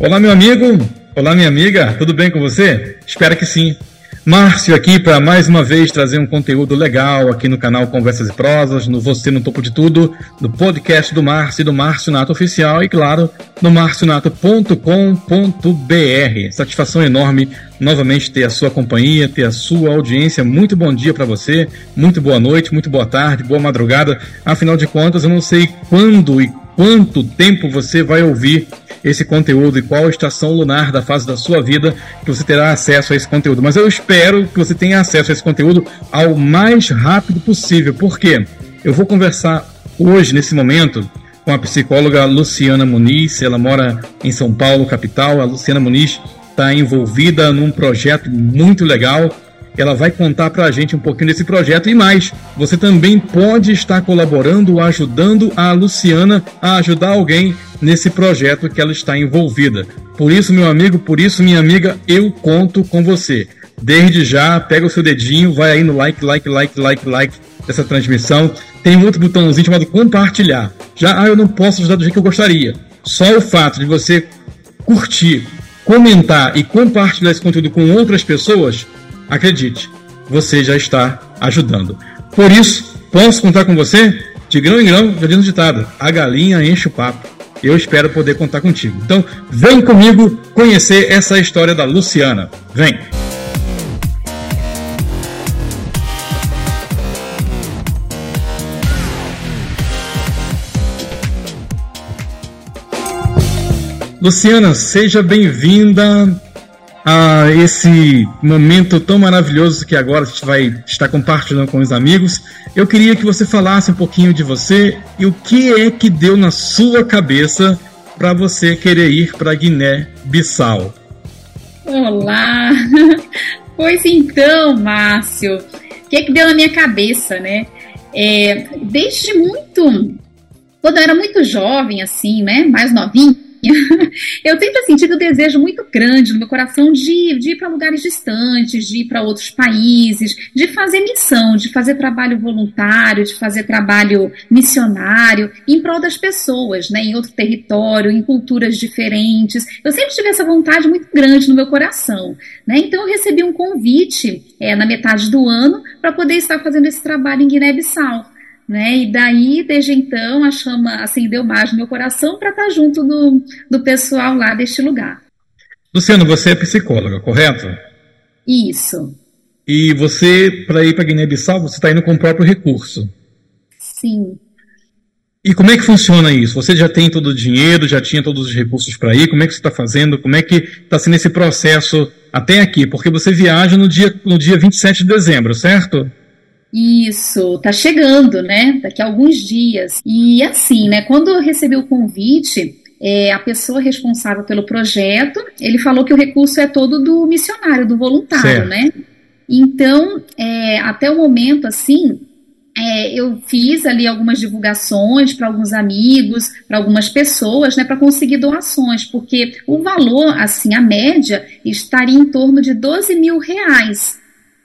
Olá, meu amigo. Olá, minha amiga. Tudo bem com você? Espero que sim. Márcio aqui para mais uma vez trazer um conteúdo legal aqui no canal Conversas e Prosas, no Você no Topo de Tudo, no podcast do Márcio e do Márcio Nato Oficial e, claro, no marcionato.com.br. Satisfação enorme novamente ter a sua companhia, ter a sua audiência. Muito bom dia para você, muito boa noite, muito boa tarde, boa madrugada. Afinal de contas, eu não sei quando e quanto tempo você vai ouvir esse conteúdo e qual estação lunar da fase da sua vida que você terá acesso a esse conteúdo. Mas eu espero que você tenha acesso a esse conteúdo ao mais rápido possível, porque eu vou conversar hoje, nesse momento, com a psicóloga Luciana Muniz. Ela mora em São Paulo, capital. A Luciana Muniz está envolvida num projeto muito legal ela vai contar para a gente um pouquinho desse projeto e mais. Você também pode estar colaborando, ajudando a Luciana a ajudar alguém nesse projeto que ela está envolvida. Por isso, meu amigo, por isso, minha amiga, eu conto com você. Desde já, pega o seu dedinho, vai aí no like, like, like, like, like dessa transmissão. Tem outro botãozinho chamado compartilhar. Já, ah, eu não posso ajudar do jeito que eu gostaria. Só o fato de você curtir, comentar e compartilhar esse conteúdo com outras pessoas Acredite, você já está ajudando. Por isso, posso contar com você? De grão em grão, já diz ditado, a galinha enche o papo. Eu espero poder contar contigo. Então, vem comigo conhecer essa história da Luciana. Vem! Luciana, seja bem-vinda a esse momento tão maravilhoso que agora a gente vai estar compartilhando com os amigos. Eu queria que você falasse um pouquinho de você e o que é que deu na sua cabeça para você querer ir para Guiné-Bissau. Olá! Pois então, Márcio, o que é que deu na minha cabeça, né? É, desde muito, quando eu era muito jovem, assim, né, mais novinha, eu sempre senti o desejo muito grande no meu coração de, de ir para lugares distantes, de ir para outros países, de fazer missão, de fazer trabalho voluntário, de fazer trabalho missionário em prol das pessoas, né, em outro território, em culturas diferentes. Eu sempre tive essa vontade muito grande no meu coração. Né? Então eu recebi um convite é, na metade do ano para poder estar fazendo esse trabalho em Guiné-Bissau. Né? E daí, desde então, a chama acendeu mais no meu coração para estar tá junto do, do pessoal lá deste lugar. Luciano, você é psicóloga, correto? Isso. E você, para ir para Guiné-Bissau, você está indo com o próprio recurso? Sim. E como é que funciona isso? Você já tem todo o dinheiro, já tinha todos os recursos para ir? Como é que você está fazendo? Como é que está sendo esse processo até aqui? Porque você viaja no dia, no dia 27 de dezembro, certo? Isso, tá chegando, né? Daqui a alguns dias. E assim, né? Quando eu recebi o convite, é, a pessoa responsável pelo projeto, ele falou que o recurso é todo do missionário, do voluntário, certo. né? Então, é, até o momento, assim, é, eu fiz ali algumas divulgações para alguns amigos, para algumas pessoas, né, para conseguir doações, porque o valor, assim, a média estaria em torno de 12 mil reais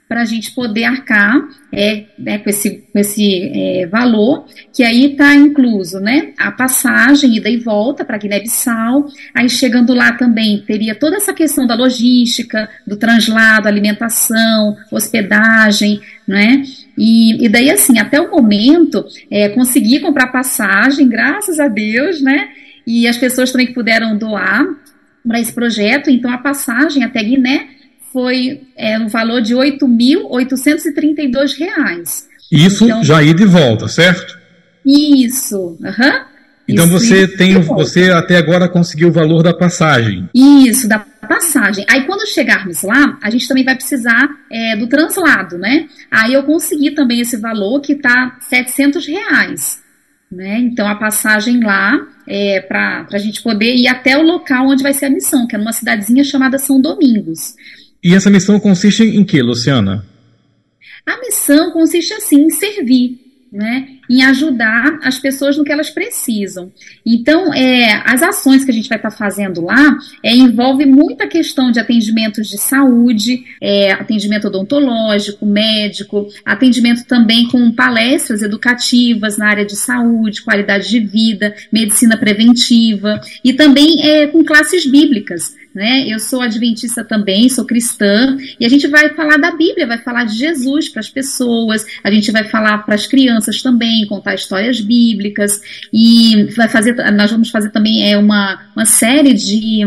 para a gente poder arcar é, né, com esse, com esse é, valor, que aí está incluso né, a passagem, ida e volta para Guiné-Bissau, aí chegando lá também teria toda essa questão da logística, do translado, alimentação, hospedagem, né? E, e daí, assim, até o momento, é, consegui comprar passagem, graças a Deus, né? E as pessoas também que puderam doar para esse projeto, então a passagem até Guiné foi é, no valor de R$ 8.832. Isso então, já ir de volta, certo? Isso, uhum. Então isso, você tem, você até agora conseguiu o valor da passagem. Isso, da passagem. Aí quando chegarmos lá, a gente também vai precisar é, do translado, né? Aí eu consegui também esse valor que está 700 reais. Né? Então a passagem lá é para a gente poder ir até o local onde vai ser a missão, que é numa cidadezinha chamada São Domingos. E essa missão consiste em que, Luciana? A missão consiste assim em servir, né, em ajudar as pessoas no que elas precisam. Então, é, as ações que a gente vai estar tá fazendo lá é, envolve muita questão de atendimentos de saúde, é, atendimento odontológico, médico, atendimento também com palestras educativas na área de saúde, qualidade de vida, medicina preventiva e também é, com classes bíblicas né? Eu sou adventista também, sou cristã, e a gente vai falar da Bíblia, vai falar de Jesus para as pessoas, a gente vai falar para as crianças também, contar histórias bíblicas, e vai fazer, nós vamos fazer também é, uma, uma série de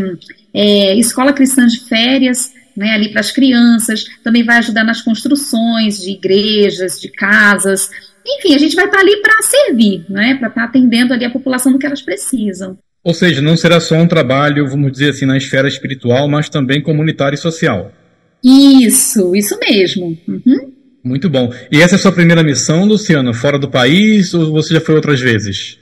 é, escola cristã de férias, né, ali para as crianças, também vai ajudar nas construções de igrejas, de casas, enfim, a gente vai estar ali para servir, né, para estar atendendo ali a população do que elas precisam. Ou seja, não será só um trabalho, vamos dizer assim, na esfera espiritual, mas também comunitário e social. Isso, isso mesmo. Uhum. Muito bom. E essa é a sua primeira missão, Luciana, fora do país ou você já foi outras vezes?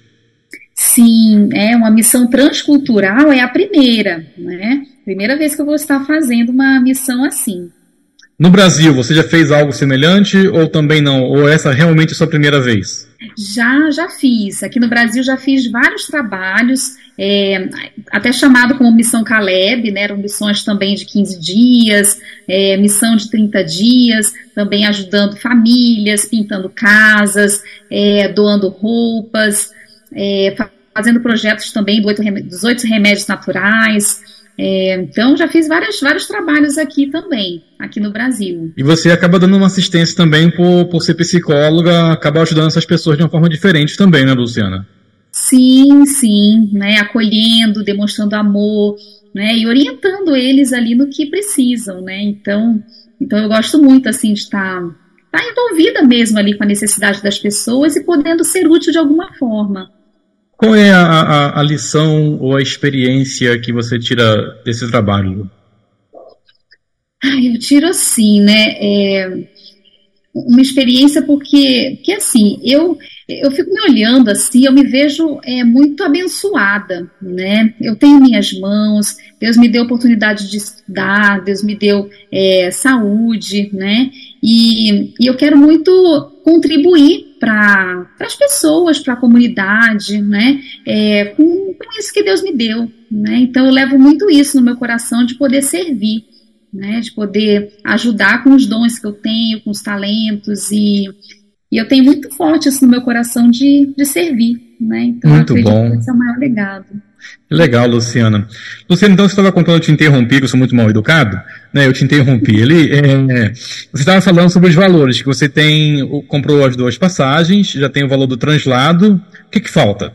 Sim, é uma missão transcultural, é a primeira, né? Primeira vez que eu vou estar fazendo uma missão assim. No Brasil, você já fez algo semelhante ou também não? Ou essa realmente é a sua primeira vez? Já, já fiz. Aqui no Brasil já fiz vários trabalhos, é, até chamado como Missão Caleb, né? Eram missões também de 15 dias, é, missão de 30 dias, também ajudando famílias, pintando casas, é, doando roupas, é, fazendo projetos também dos oito remédios naturais. É, então já fiz vários, vários trabalhos aqui também, aqui no Brasil. E você acaba dando uma assistência também por, por ser psicóloga, acaba ajudando essas pessoas de uma forma diferente também, né, Luciana? Sim, sim, né, acolhendo, demonstrando amor, né, e orientando eles ali no que precisam, né, então, então eu gosto muito, assim, de estar, estar envolvida mesmo ali com a necessidade das pessoas e podendo ser útil de alguma forma. Qual é a, a, a, lição ou a experiência que você tira desse trabalho? Eu tiro assim, né? É, uma experiência porque, que assim, eu eu fico me olhando assim, eu me vejo é, muito abençoada, né? Eu tenho minhas mãos, Deus me deu oportunidade de estudar, Deus me deu é, saúde, né? E, e eu quero muito contribuir para as pessoas, para a comunidade, né? É, com, com isso que Deus me deu, né? Então eu levo muito isso no meu coração de poder servir, né? De poder ajudar com os dons que eu tenho, com os talentos e e eu tenho muito forte isso no meu coração de, de servir, né? Então, muito bom. esse é o maior legado. Legal, Luciana. Luciana, então você estava contando, eu te interrompi, que eu sou muito mal educado, né? Eu te interrompi. Ele, é, você estava falando sobre os valores, que você tem, comprou as duas passagens, já tem o valor do translado. O que, que falta?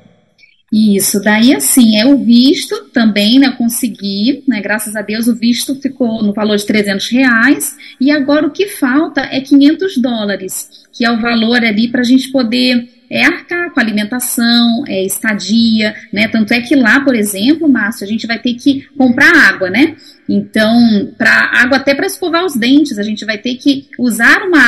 Isso, daí assim, é o visto também, né, eu consegui, né, graças a Deus o visto ficou no valor de 300 reais, e agora o que falta é 500 dólares, que é o valor ali para a gente poder é, arcar com alimentação, é, estadia, né, tanto é que lá, por exemplo, Márcio, a gente vai ter que comprar água, né, então, para água até para escovar os dentes, a gente vai ter que usar uma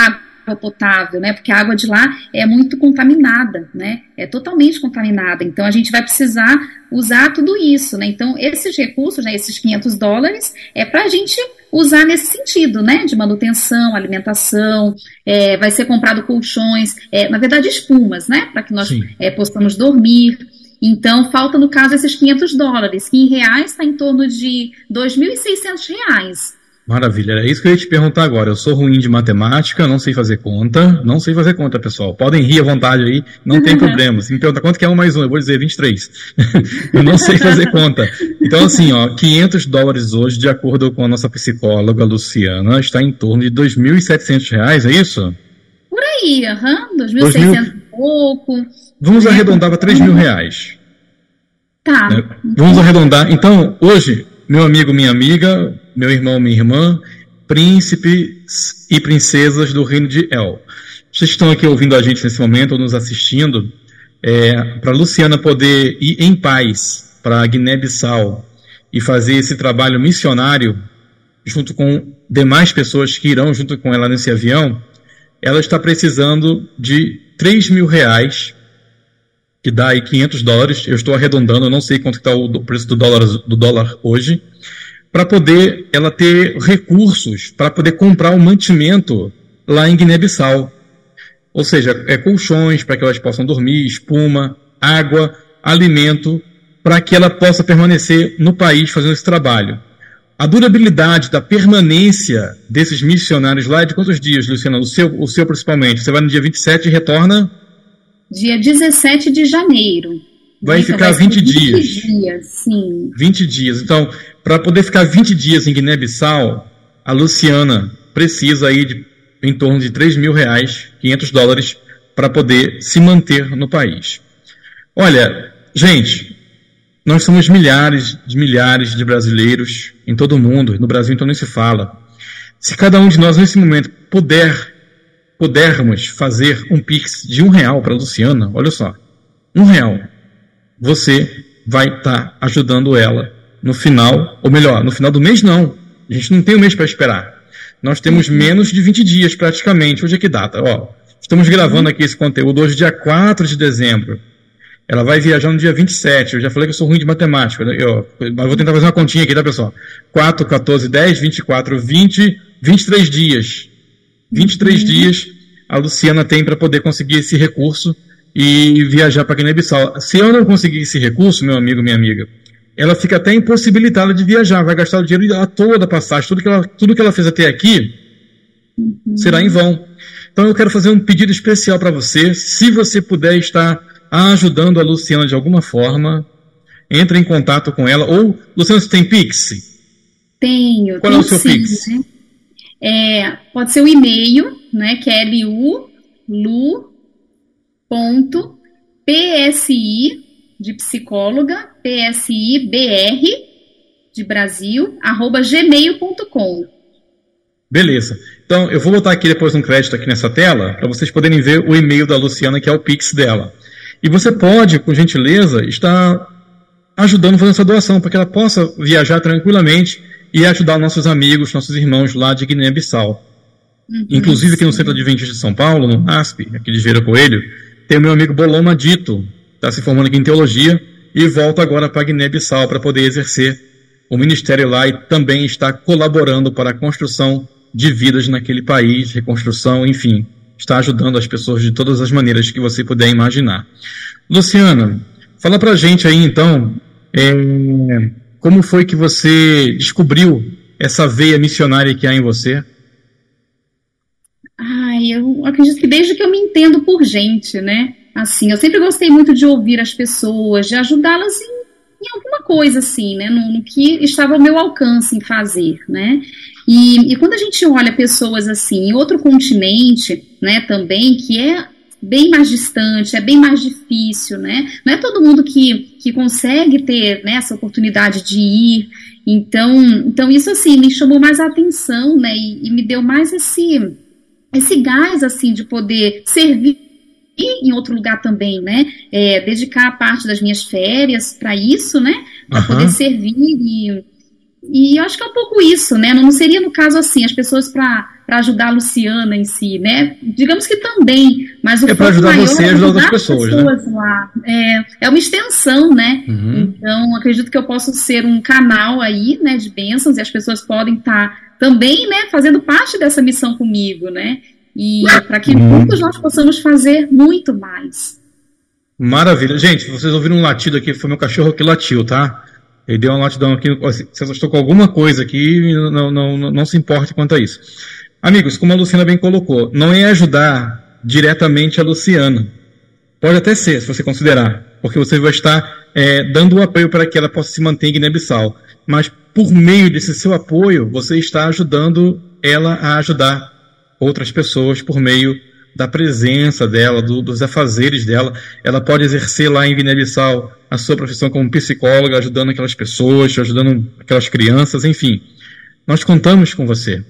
água potável, né? Porque a água de lá é muito contaminada, né? É totalmente contaminada. Então a gente vai precisar usar tudo isso, né? Então esses recursos, né, esses 500 dólares, é para a gente usar nesse sentido, né? De manutenção, alimentação, é, vai ser comprado colchões, é, na verdade espumas, né? Para que nós é, possamos dormir. Então, falta, no caso, esses 500 dólares, que em reais está em torno de 2.600 reais. Maravilha, é isso que eu ia te perguntar agora. Eu sou ruim de matemática, não sei fazer conta, não sei fazer conta, pessoal. Podem rir à vontade aí, não tem problema. Se me perguntar quanto que é um mais um, eu vou dizer 23. eu não sei fazer conta. Então, assim, ó, 500 dólares hoje, de acordo com a nossa psicóloga Luciana, está em torno de 2.700 reais, é isso? Por aí, aham, uhum, 2.600 e pouco. Vamos arredondar para 3 mil reais. Tá. Né? Vamos arredondar. Então, hoje, meu amigo, minha amiga, meu irmão, minha irmã, príncipes e princesas do reino de El. Vocês estão aqui ouvindo a gente nesse momento ou nos assistindo, é, para Luciana poder ir em paz para Guiné-Bissau e fazer esse trabalho missionário junto com demais pessoas que irão junto com ela nesse avião, ela está precisando de 3 mil reais, que dá aí 500 dólares. Eu estou arredondando, eu não sei quanto está o preço do dólar, do dólar hoje, para poder ela ter recursos para poder comprar o mantimento lá em Guiné-Bissau. Ou seja, é colchões para que elas possam dormir, espuma, água, alimento, para que ela possa permanecer no país fazendo esse trabalho. A durabilidade da permanência desses missionários lá é de quantos dias, Luciana? O seu, o seu principalmente. Você vai no dia 27 e retorna? Dia 17 de janeiro. Vai então, ficar vai 20, 20 dias. 20 dias, sim. 20 dias. Então, para poder ficar 20 dias em Guiné-Bissau, a Luciana precisa aí de em torno de 3 mil reais, 500 dólares, para poder se manter no país. Olha, gente, nós somos milhares de milhares de brasileiros em todo o mundo, no Brasil então nem se fala. Se cada um de nós nesse momento puder, pudermos fazer um pix de um real para a Luciana, olha só, um real, você vai estar tá ajudando ela no final, ou melhor, no final do mês não. A gente não tem um mês para esperar. Nós temos menos de 20 dias praticamente. Hoje é que data? Ó, estamos gravando aqui esse conteúdo hoje, dia 4 de dezembro. Ela vai viajar no dia 27. Eu já falei que eu sou ruim de matemática. Né? Eu, mas vou tentar fazer uma continha aqui, tá, pessoal? 4, 14, 10, 24, 20, 23 dias. 23 uhum. dias a Luciana tem para poder conseguir esse recurso e viajar para Guiné-Bissau. Se eu não conseguir esse recurso, meu amigo, minha amiga, ela fica até impossibilitada de viajar, vai gastar o dinheiro à toa da passagem. Tudo que ela, tudo que ela fez até aqui uhum. será em vão. Então eu quero fazer um pedido especial para você. Se você puder estar ajudando a Luciana de alguma forma, entre em contato com ela. Ou, Luciana, você tem Pix? Tenho. Qual tenho é o seu sim, Pix? Né? É, pode ser o e-mail, né, que é lu.psi de psicóloga, psibr de Brasil, arroba gmail.com. Beleza. Então, eu vou botar aqui depois um crédito aqui nessa tela, para vocês poderem ver o e-mail da Luciana, que é o Pix dela. E você pode, por gentileza, estar ajudando fazer essa doação, para que ela possa viajar tranquilamente e ajudar nossos amigos, nossos irmãos lá de Guiné-Bissau. Uhum, Inclusive aqui no Centro Adventista de São Paulo, no ASP, aqui de Vieira Coelho, tem o meu amigo Boloma Dito, está se formando aqui em teologia e volta agora para Guiné-Bissau para poder exercer o ministério lá e também está colaborando para a construção de vidas naquele país, reconstrução, enfim, está ajudando as pessoas de todas as maneiras que você puder imaginar. Luciana, fala para a gente aí então, é, como foi que você descobriu essa veia missionária que há em você? Ai, eu acredito que desde que eu me entendo por gente, né? Assim, eu sempre gostei muito de ouvir as pessoas, de ajudá-las em, em, alguma coisa, assim, né? No, no, que estava ao meu alcance em fazer, né? E, e quando a gente olha pessoas assim em outro continente, né, também, que é bem mais distante, é bem mais difícil, né? Não é todo mundo que, que consegue ter né, essa oportunidade de ir. Então, então isso assim me chamou mais a atenção, né? E, e me deu mais esse esse gás assim de poder servir em outro lugar também, né? É, dedicar parte das minhas férias para isso, né? Para uhum. poder servir e, e eu acho que é um pouco isso, né? Não, seria no caso assim, as pessoas para ajudar a Luciana em si, né? Digamos que também, mas o é para ajudar você e ajudar outras pessoas, pessoas né? lá. É, é uma extensão, né? Uhum. Então, acredito que eu posso ser um canal aí, né, de bênçãos e as pessoas podem estar tá também, né, fazendo parte dessa missão comigo, né? E para que hum. juntos nós possamos fazer muito mais. Maravilha. Gente, vocês ouviram um latido aqui, foi meu cachorro que latiu, tá? Ele deu um latidão aqui. Se você assustou com alguma coisa aqui, não, não, não, não se importe quanto a isso. Amigos, como a Luciana bem colocou, não é ajudar diretamente a Luciana. Pode até ser, se você considerar, porque você vai estar é, dando o apoio para que ela possa se manter em Guiné-Bissau. Mas por meio desse seu apoio, você está ajudando ela a ajudar outras pessoas por meio da presença dela, do, dos afazeres dela. Ela pode exercer lá em Guiné-Bissau a sua profissão como psicóloga, ajudando aquelas pessoas, ajudando aquelas crianças, enfim. Nós contamos com você.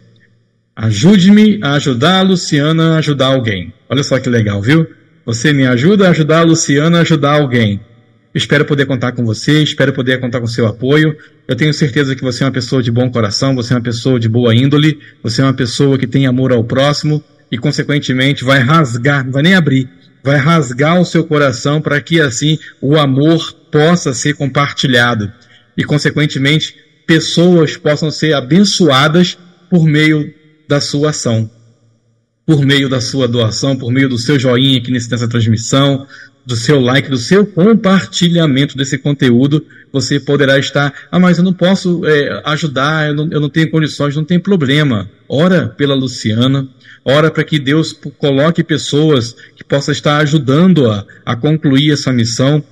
Ajude-me a ajudar a Luciana a ajudar alguém. Olha só que legal, viu? Você me ajuda a ajudar a Luciana a ajudar alguém. Espero poder contar com você, espero poder contar com seu apoio. Eu tenho certeza que você é uma pessoa de bom coração, você é uma pessoa de boa índole, você é uma pessoa que tem amor ao próximo e, consequentemente, vai rasgar, não vai nem abrir, vai rasgar o seu coração para que assim o amor possa ser compartilhado e, consequentemente, pessoas possam ser abençoadas por meio da sua ação. por meio da sua doação, por meio do seu joinha aqui nessa transmissão, do seu like, do seu compartilhamento desse conteúdo, você poderá estar. Ah, mas eu não posso é, ajudar, eu não, eu não tenho condições, não tem problema. Ora pela Luciana, ora para que Deus coloque pessoas que possam estar ajudando-a a concluir essa missão.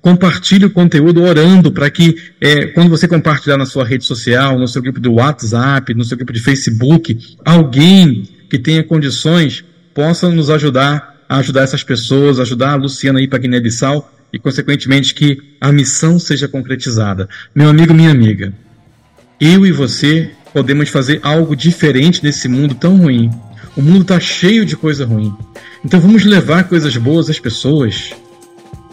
Compartilhe o conteúdo orando para que, é, quando você compartilhar na sua rede social, no seu grupo do WhatsApp, no seu grupo de Facebook, alguém que tenha condições possa nos ajudar ajudar essas pessoas, ajudar a Luciana a ir para Guiné-Bissau e, consequentemente, que a missão seja concretizada. Meu amigo, minha amiga, eu e você podemos fazer algo diferente nesse mundo tão ruim. O mundo está cheio de coisa ruim. Então vamos levar coisas boas às pessoas.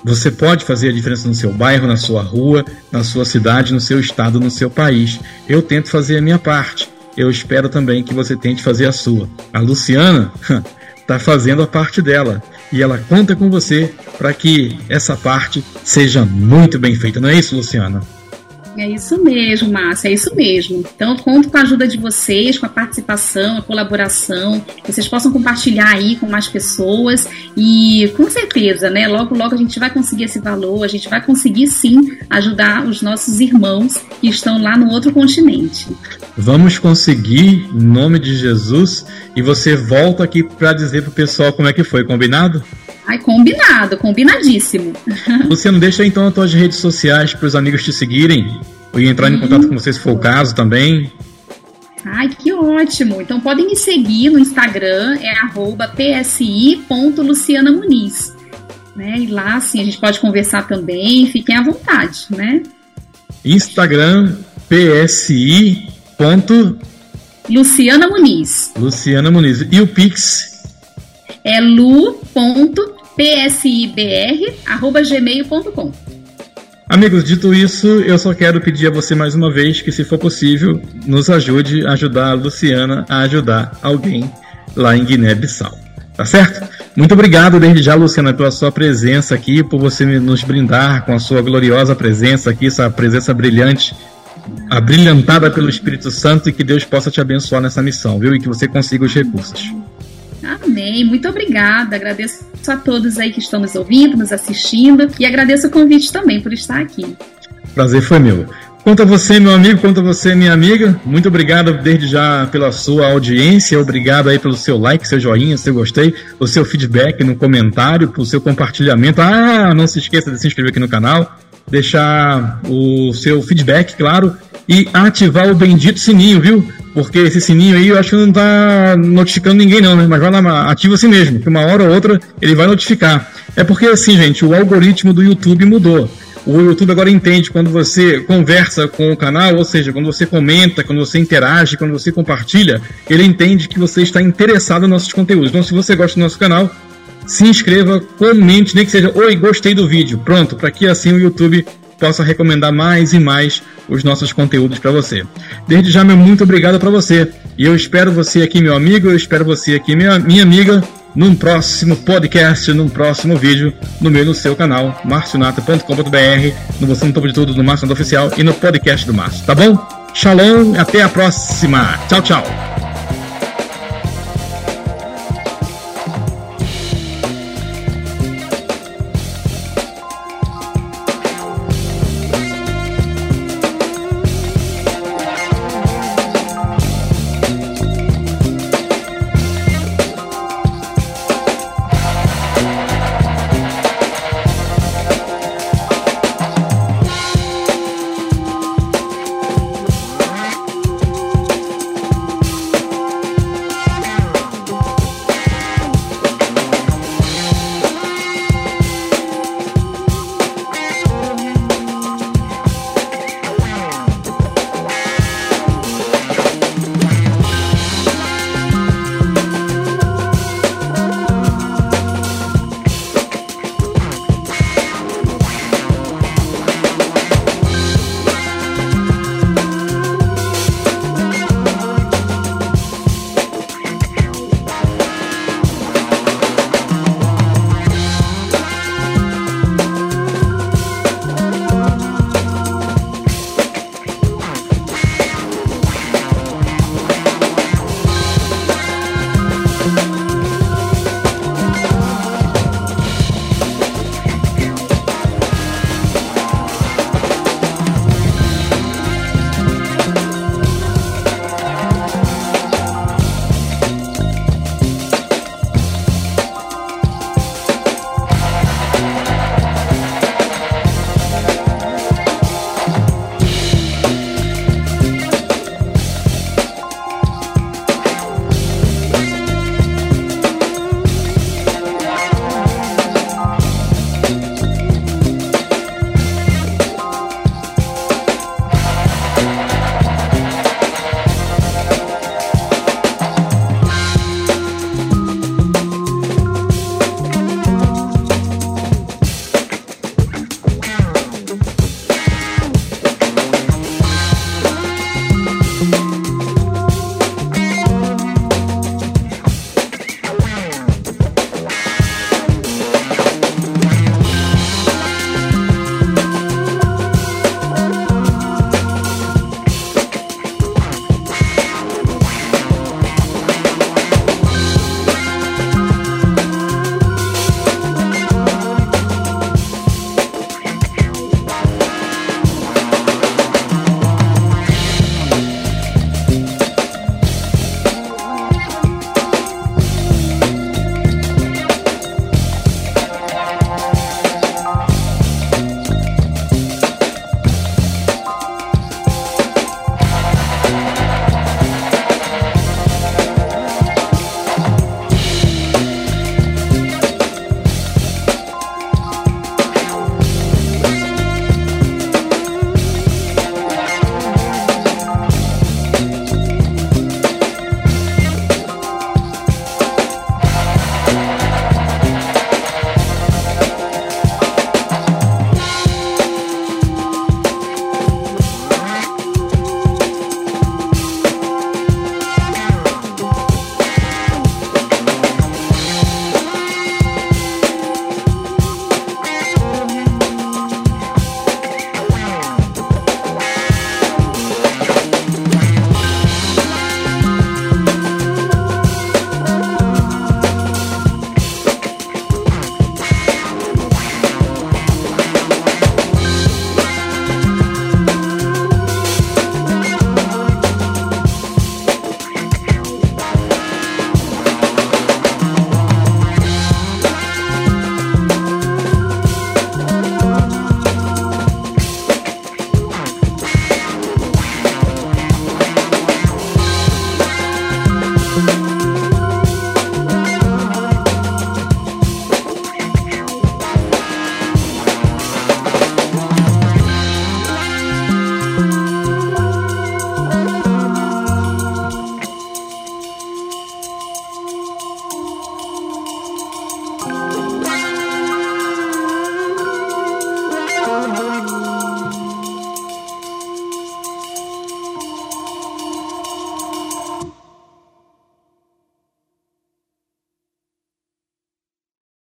Você pode fazer a diferença no seu bairro, na sua rua, na sua cidade, no seu estado, no seu país. Eu tento fazer a minha parte. Eu espero também que você tente fazer a sua. A Luciana está fazendo a parte dela e ela conta com você para que essa parte seja muito bem feita. Não é isso, Luciana? É isso mesmo, Márcia, é isso mesmo. Então, conto com a ajuda de vocês, com a participação, a colaboração, que vocês possam compartilhar aí com mais pessoas e, com certeza, né, logo, logo a gente vai conseguir esse valor, a gente vai conseguir sim ajudar os nossos irmãos que estão lá no outro continente. Vamos conseguir, em nome de Jesus, e você volta aqui para dizer pro pessoal como é que foi, combinado? Ai, combinado, combinadíssimo. Luciano, deixa então as tuas redes sociais para os amigos te seguirem e entrar em contato com você se for o caso também. Ai, que ótimo! Então podem me seguir no Instagram, é psi.lucianamuniz. Né? E lá, assim, a gente pode conversar também, fiquem à vontade, né? Instagram, psi. Luciana Muniz. Luciana Muniz. E o Pix? É lu.psibr.gmail.com. Amigos, dito isso, eu só quero pedir a você mais uma vez que, se for possível, nos ajude a ajudar a Luciana a ajudar alguém lá em Guiné-Bissau. Tá certo? Muito obrigado desde já, Luciana, pela sua presença aqui, por você nos brindar com a sua gloriosa presença aqui, essa presença brilhante, abrilhantada pelo Espírito Santo e que Deus possa te abençoar nessa missão, viu? E que você consiga os recursos. Amém. Muito obrigada. Agradeço a todos aí que estão nos ouvindo, nos assistindo e agradeço o convite também por estar aqui. Prazer foi meu. Quanto a você, meu amigo, quanto a você, minha amiga, muito obrigado desde já pela sua audiência, obrigado aí pelo seu like, seu joinha, seu gostei, o seu feedback no comentário, pelo seu compartilhamento. Ah, não se esqueça de se inscrever aqui no canal, deixar o seu feedback, claro, e ativar o bendito sininho, viu? Porque esse sininho aí eu acho que não tá notificando ninguém não, né? Mas vai lá, ativa assim mesmo, que uma hora ou outra ele vai notificar. É porque assim, gente, o algoritmo do YouTube mudou. O YouTube agora entende quando você conversa com o canal, ou seja, quando você comenta, quando você interage, quando você compartilha, ele entende que você está interessado nos nossos conteúdos. Então, se você gosta do nosso canal, se inscreva, comente, nem que seja, oi, gostei do vídeo. Pronto, para que assim o YouTube possa recomendar mais e mais os nossos conteúdos para você. Desde já, meu muito obrigado para você. E eu espero você aqui, meu amigo, eu espero você aqui, minha, minha amiga, num próximo podcast, num próximo vídeo, no meu no seu canal, marcionata.com.br, no Você no Topo de Tudo, no Márcio Oficial e no podcast do Márcio, tá bom? Shalom, até a próxima. Tchau, tchau.